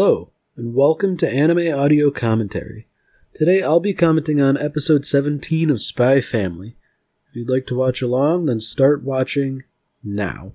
Hello, and welcome to Anime Audio Commentary. Today I'll be commenting on episode 17 of Spy Family. If you'd like to watch along, then start watching now.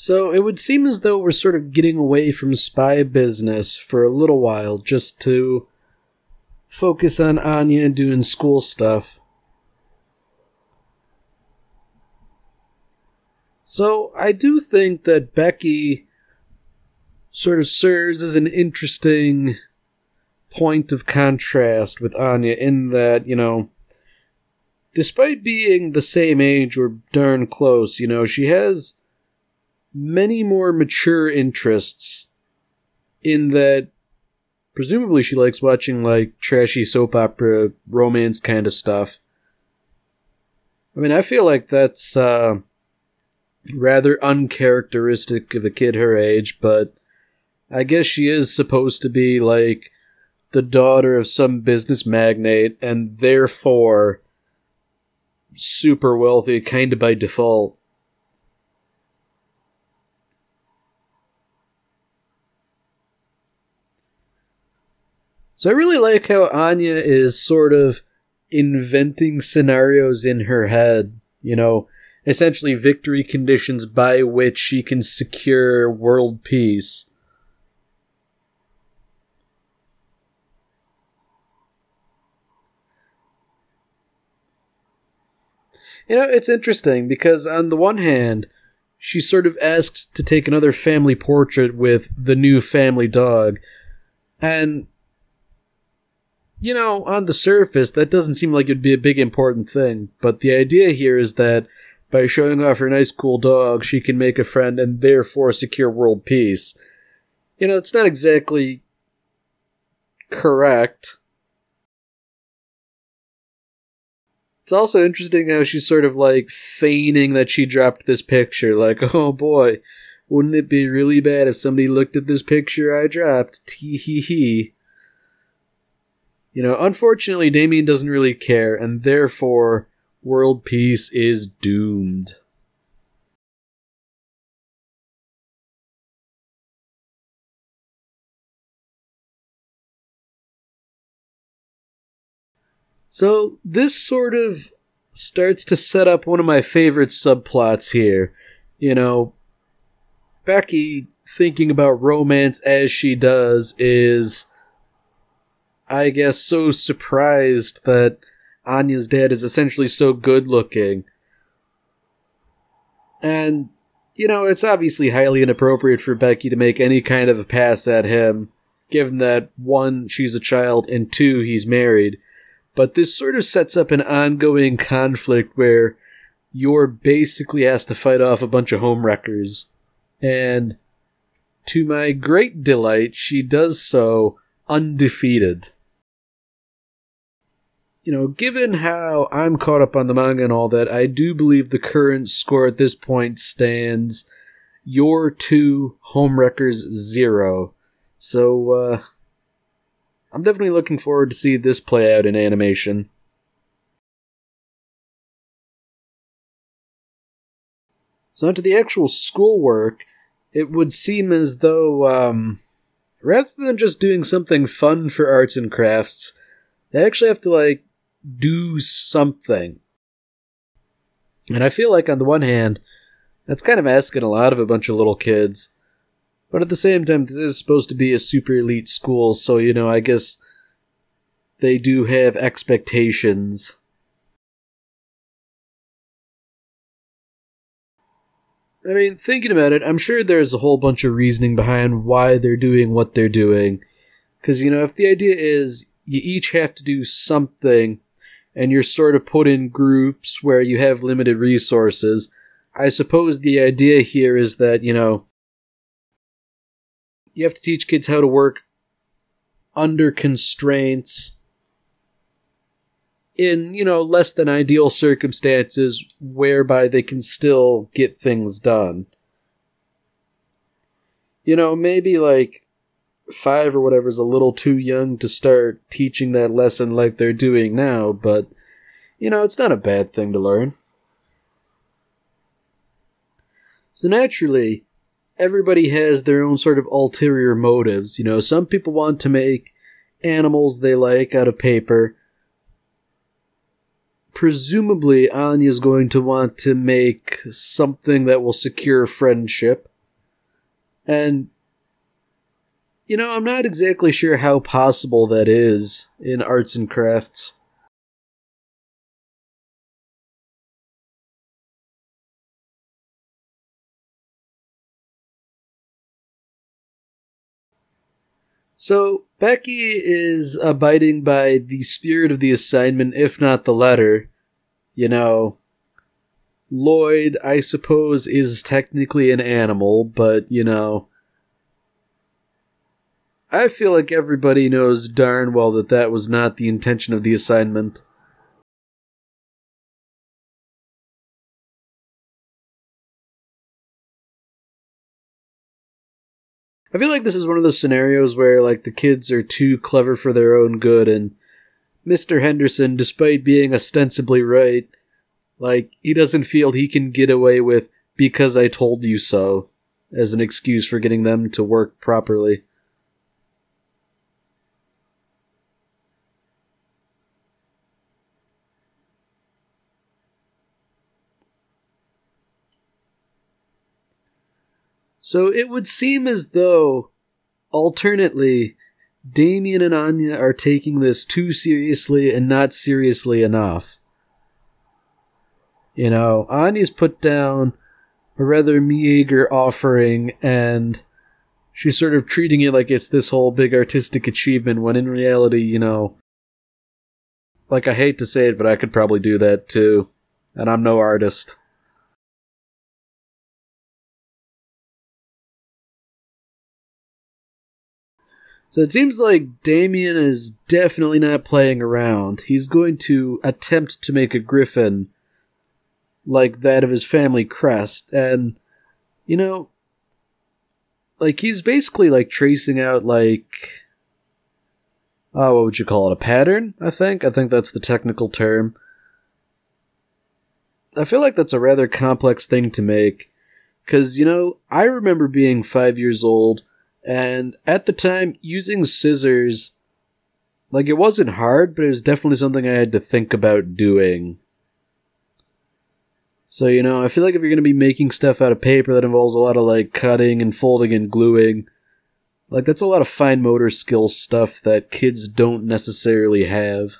So it would seem as though we're sort of getting away from spy business for a little while just to focus on Anya doing school stuff. So I do think that Becky sort of serves as an interesting point of contrast with Anya in that, you know, despite being the same age or darn close, you know, she has many more mature interests in that presumably she likes watching like trashy soap opera romance kind of stuff. I mean, I feel like that's uh, rather uncharacteristic of a kid her age, but I guess she is supposed to be like the daughter of some business magnate and therefore super wealthy kind of by default. So I really like how Anya is sort of inventing scenarios in her head, you know, essentially victory conditions by which she can secure world peace. You know, it's interesting because on the one hand, she sort of asks to take another family portrait with the new family dog. And you know, on the surface, that doesn't seem like it'd be a big important thing. But the idea here is that by showing off her nice, cool dog, she can make a friend and therefore secure world peace. You know, it's not exactly correct. It's also interesting how she's sort of like feigning that she dropped this picture. Like, oh boy, wouldn't it be really bad if somebody looked at this picture I dropped? Tee hee hee. You know, unfortunately, Damian doesn't really care, and therefore, world peace is doomed. So, this sort of starts to set up one of my favorite subplots here. You know, Becky thinking about romance as she does is I guess, so surprised that Anya's dad is essentially so good looking. And, you know, it's obviously highly inappropriate for Becky to make any kind of a pass at him, given that, one, she's a child, and two, he's married. But this sort of sets up an ongoing conflict where Yor basically has to fight off a bunch of homewreckers. And to my great delight, she does so undefeated. You know, given how I'm caught up on the manga and all that, I do believe the current score at this point stands Yor two, Homewreckers zero. So, uh, I'm definitely looking forward to see this play out in animation. So, onto the actual schoolwork, it would seem as though, um, rather than just doing something fun for arts and crafts, they actually have to, like, do something. And I feel like, on the one hand, that's kind of asking a lot of a bunch of little kids. But at the same time, this is supposed to be a super elite school, so, you know, I guess they do have expectations. I mean, thinking about it, I'm sure there's a whole bunch of reasoning behind why they're doing what they're doing. Because, you know, if the idea is you each have to do something and you're sort of put in groups where you have limited resources, I suppose the idea here is that, you know, you have to teach kids how to work under constraints in, you know, less than ideal circumstances whereby they can still get things done. You know, maybe like five or whatever is a little too young to start teaching that lesson like they're doing now, but, you know, it's not a bad thing to learn. So naturally, everybody has their own sort of ulterior motives. You know, some people want to make animals they like out of paper. Presumably, Anya's going to want to make something that will secure friendship. And, you know, I'm not exactly sure how possible that is in arts and crafts. So Becky is abiding by the spirit of the assignment, if not the letter. You know, Loid, I suppose, is technically an animal, but, you know, I feel like everybody knows darn well that that was not the intention of the assignment. I feel like this is one of those scenarios where like the kids are too clever for their own good and Mr. Henderson, despite being ostensibly right, like he doesn't feel he can get away with because I told you so as an excuse for getting them to work properly. So it would seem as though, alternately, Damian and Anya are taking this too seriously and not seriously enough. You know, Anya's put down a rather meager offering and she's sort of treating it like it's this whole big artistic achievement when in reality, you know, like I hate to say it, but I could probably do that too. And I'm no artist. So it seems like Damian is definitely not playing around. He's going to attempt to make a griffin like that of his family crest. And, you know, like he's basically like tracing out like oh what would you call it a pattern i think i think that's the technical term i feel like that's a rather complex thing to make because you know i remember being five years old and at the time, using scissors, like it wasn't hard, but it was definitely something I had to think about doing. So, you know, I feel like if you're going to be making stuff out of paper that involves a lot of like cutting and folding and gluing, like that's a lot of fine motor skill stuff that kids don't necessarily have.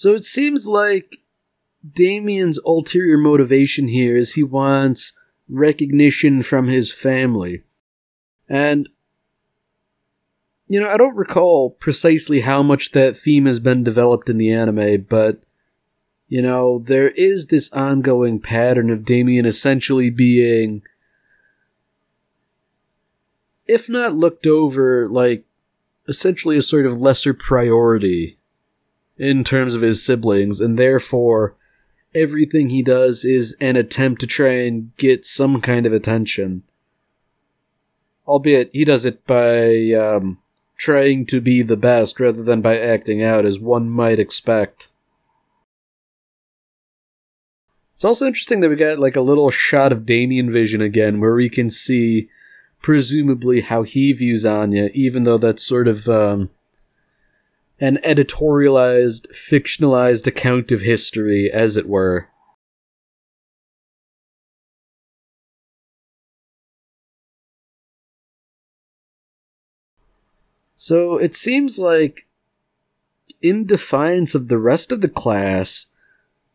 So it seems like Damian's ulterior motivation here is he wants recognition from his family. And, you know, I don't recall precisely how much that theme has been developed in the anime, but, you know, there is this ongoing pattern of Damian essentially being, if not looked over, like, essentially a sort of lesser priority in terms of his siblings, and therefore everything he does is an attempt to try and get some kind of attention. Albeit he does it by um, trying to be the best rather than by acting out, as one might expect. It's also interesting that we got like a little shot of Damian Vision again, where we can see presumably how he views Anya, even though that's sort of um, an editorialized, fictionalized account of history, as it were. So it seems like, in defiance of the rest of the class,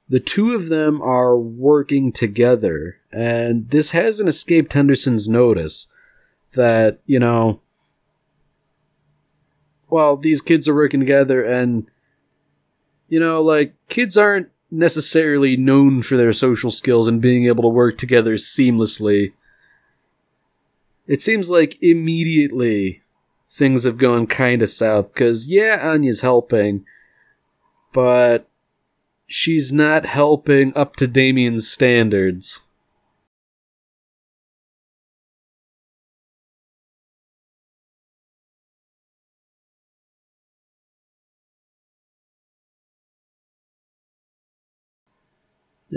the two of them are working together, and this hasn't escaped Henderson's notice that, you know, well, these kids are working together, and, you know, like, kids aren't necessarily known for their social skills and being able to work together seamlessly. It seems like immediately things have gone kind of south, because, yeah, Anya's helping, but she's not helping up to Damian's standards.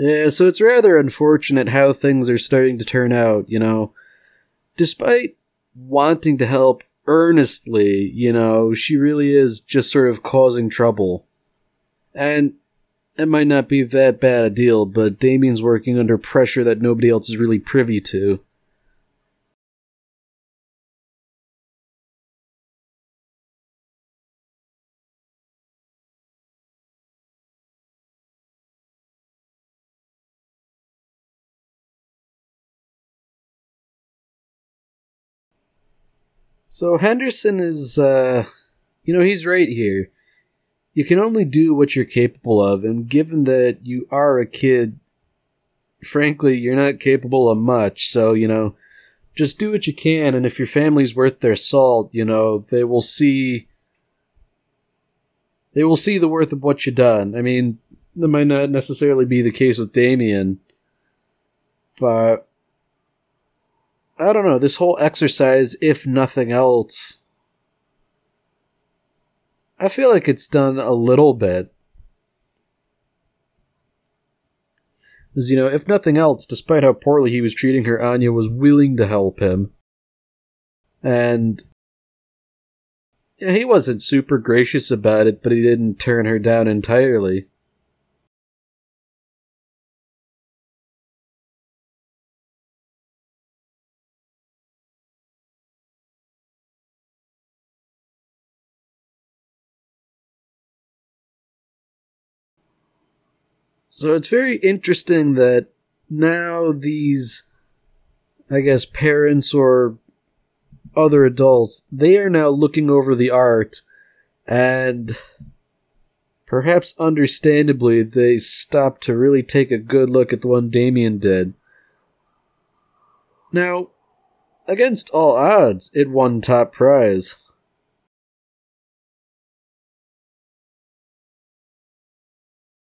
Yeah, so it's rather unfortunate how things are starting to turn out, you know. Despite wanting to help earnestly, you know, she really is just sort of causing trouble. And it might not be that bad a deal, but Damian's working under pressure that nobody else is really privy to. So Henderson is, uh, you know, he's right here you can only do what you're capable of, and given that you are a kid, frankly, you're not capable of much, so, you know, just do what you can, and if your family's worth their salt, you know, they will see. They will see the worth of what you've done. I mean, that might not necessarily be the case with Damian, but I don't know. This whole exercise, if nothing else, I feel like it's done a little bit. As you know, if nothing else, despite how poorly he was treating her, Anya was willing to help him. And yeah, he wasn't super gracious about it, but he didn't turn her down entirely. So it's very interesting that now these, I guess, parents or other adults, they are now looking over the art and perhaps understandably they stopped to really take a good look at the one Damian did. Now, against all odds, it won top prize.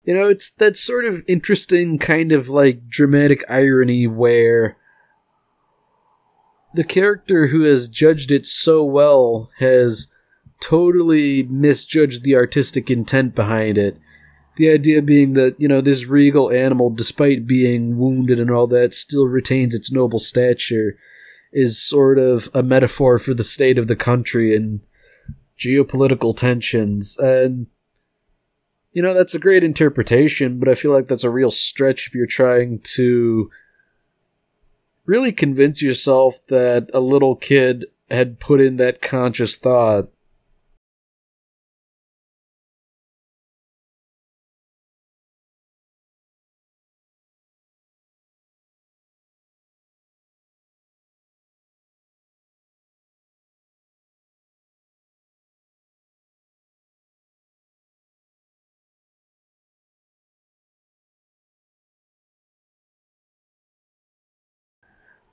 You know, it's that sort of interesting kind of like dramatic irony where the character who has judged it so well has totally misjudged the artistic intent behind it. The idea being that, you know, this regal animal, despite being wounded and all that, still retains its noble stature, is sort of a metaphor for the state of the country and geopolitical tensions. And you know, that's a great interpretation, but I feel like that's a real stretch if you're trying to really convince yourself that a little kid had put in that conscious thought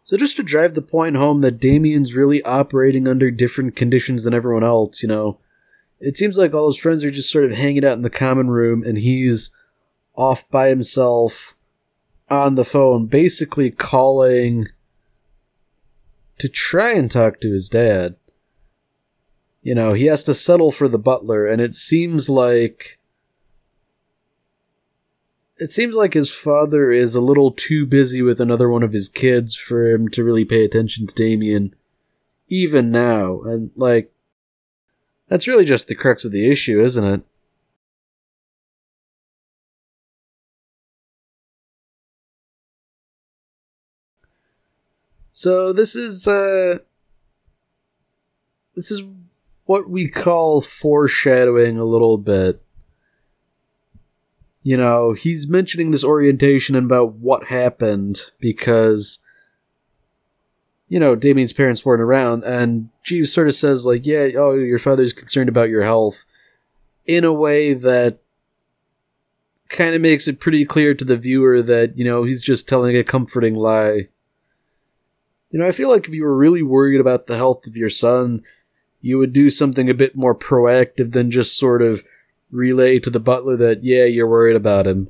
So just to drive the point home that Damian's really operating under different conditions than everyone else, you know, it seems like all his friends are just sort of hanging out in the common room and he's off by himself on the phone, basically calling to try and talk to his dad. You know, he has to settle for the butler, and it seems like. It seems like his father is a little too busy with another one of his kids for him to really pay attention to Damian, even now. And, like, that's really just the crux of the issue, isn't it? So this is uh this is what we call foreshadowing a little bit. You know, he's mentioning this orientation about what happened because you know, Damian's parents weren't around and Jeeves sort of says like, "Yeah, oh, your father's concerned about your health." In a way that kind of makes it pretty clear to the viewer that, you know, he's just telling a comforting lie. You know, I feel like if you were really worried about the health of your son, you would do something a bit more proactive than just sort of relay to the butler that, yeah, you're worried about him.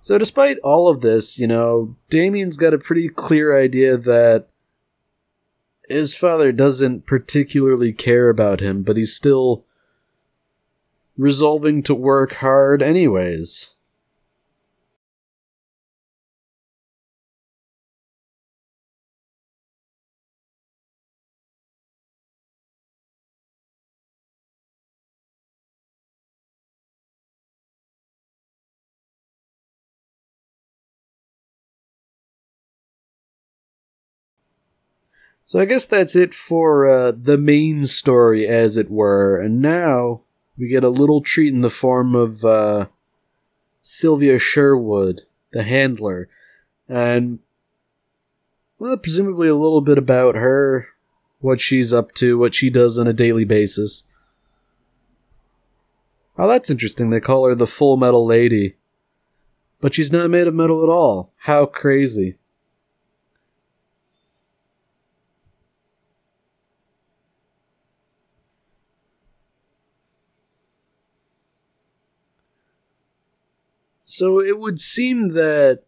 So, despite all of this, you know, Damian's got a pretty clear idea that his father doesn't particularly care about him, but he's still resolving to work hard anyways. So I guess that's it for uh, the main story, as it were. And now we get a little treat in the form of uh, Sylvia Sherwood, the handler, and well, presumably a little bit about her, what she's up to, what she does on a daily basis. Oh, that's interesting. They call her the Full Metal Lady. But she's not made of metal at all. How crazy. So it would seem that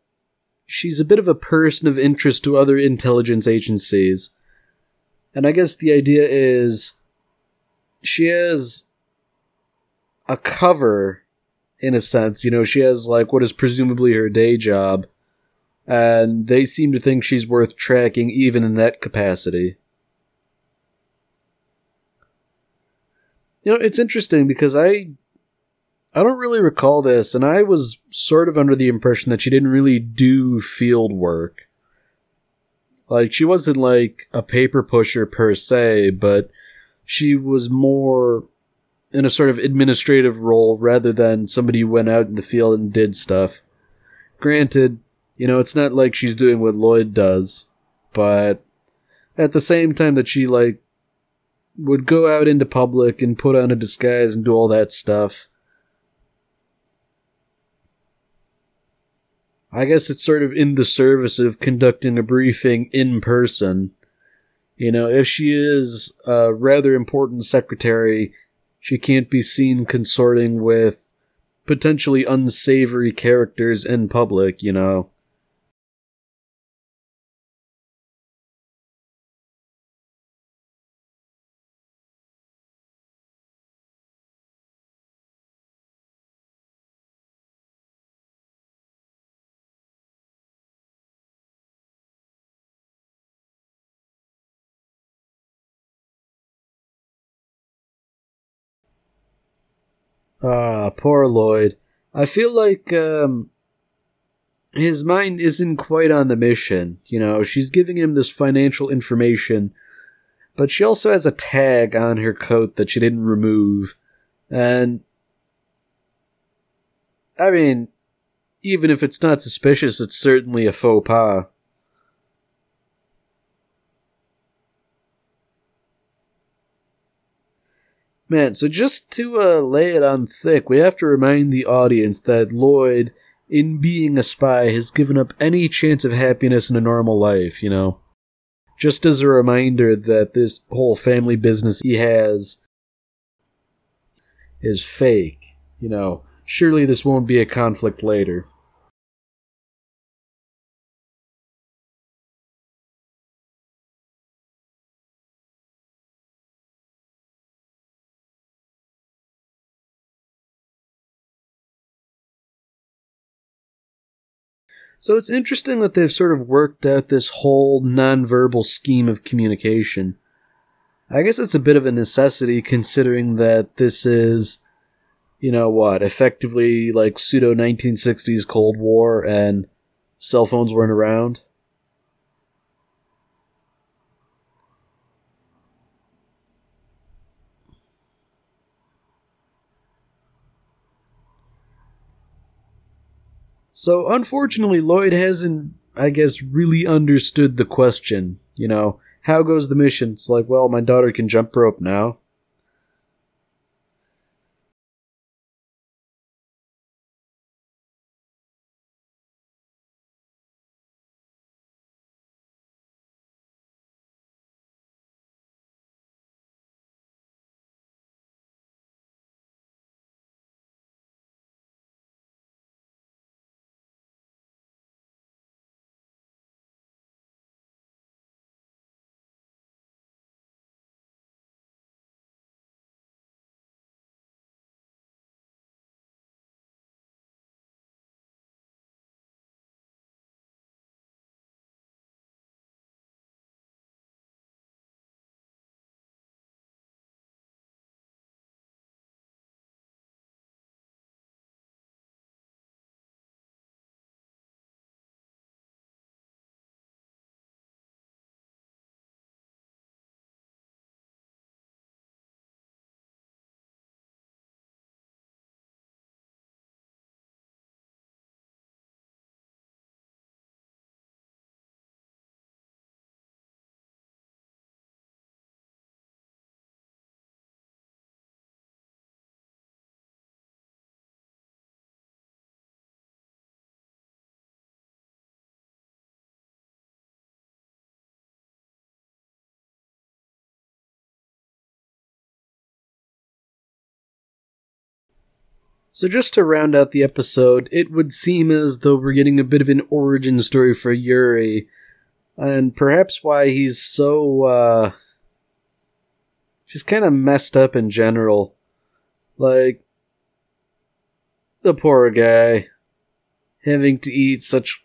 she's a bit of a person of interest to other intelligence agencies. And I guess the idea is she has a cover in a sense, you know, she has like what is presumably her day job and they seem to think she's worth tracking even in that capacity. You know, it's interesting because I I don't really recall this, and I was sort of under the impression that she didn't really do field work. Like, she wasn't like a paper pusher per se, but she was more in a sort of administrative role rather than somebody who went out in the field and did stuff. Granted, you know, it's not like she's doing what Loid does, but at the same time that she, like, would go out into public and put on a disguise and do all that stuff I guess it's sort of in the service of conducting a briefing in person. You know, if she is a rather important secretary, she can't be seen consorting with potentially unsavory characters in public, you know. Ah, poor Loid. I feel like um, his mind isn't quite on the mission. You know, she's giving him this financial information, but she also has a tag on her coat that she didn't remove. And I mean, even if it's not suspicious, it's certainly a faux pas. Man, so just to uh, lay it on thick, we have to remind the audience that Loid, in being a spy, has given up any chance of happiness in a normal life, you know? Just as a reminder that this whole family business he has is fake, you know? Surely this won't be a conflict later. So it's interesting that they've sort of worked out this whole nonverbal scheme of communication. I guess it's a bit of a necessity considering that this is, you know, what, effectively like pseudo 1960s Cold War and cell phones weren't around. So unfortunately, Loid hasn't, I guess, really understood the question. You know, how goes the mission? It's like, well, my daughter can jump rope now. So, just to round out the episode, it would seem as though we're getting a bit of an origin story for Yuri, and perhaps why he's so, uh. She's kind of messed up in general. Like, the poor guy having to eat such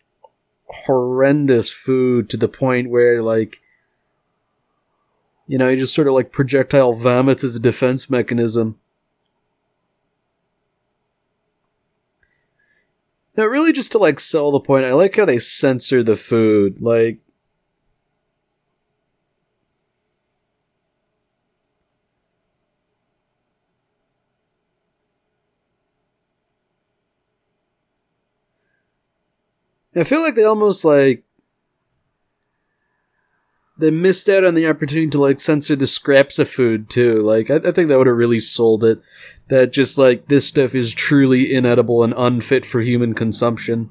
horrendous food to the point where, like, you know, he just sort of like projectile vomits as a defense mechanism. Now, really, just to like sell the point, I like how they censor the food. Like, I feel like they almost like they missed out on the opportunity to like censor the scraps of food too. Like I, I think that would have really sold it. That just like this stuff is truly inedible and unfit for human consumption.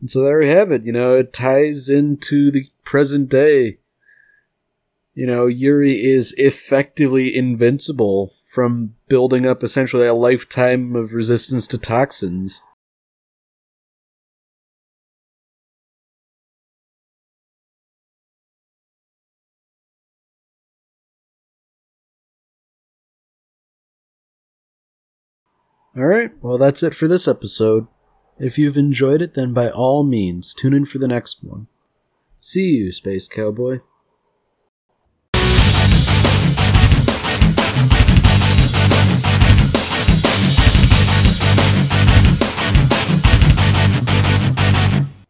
And so there we have it. You know, it ties into the present day. You know, Yuri is effectively invincible from building up essentially a lifetime of resistance to toxins. Alright, well, that's it for this episode. If you've enjoyed it, then by all means, tune in for the next one. See you, Space Cowboy.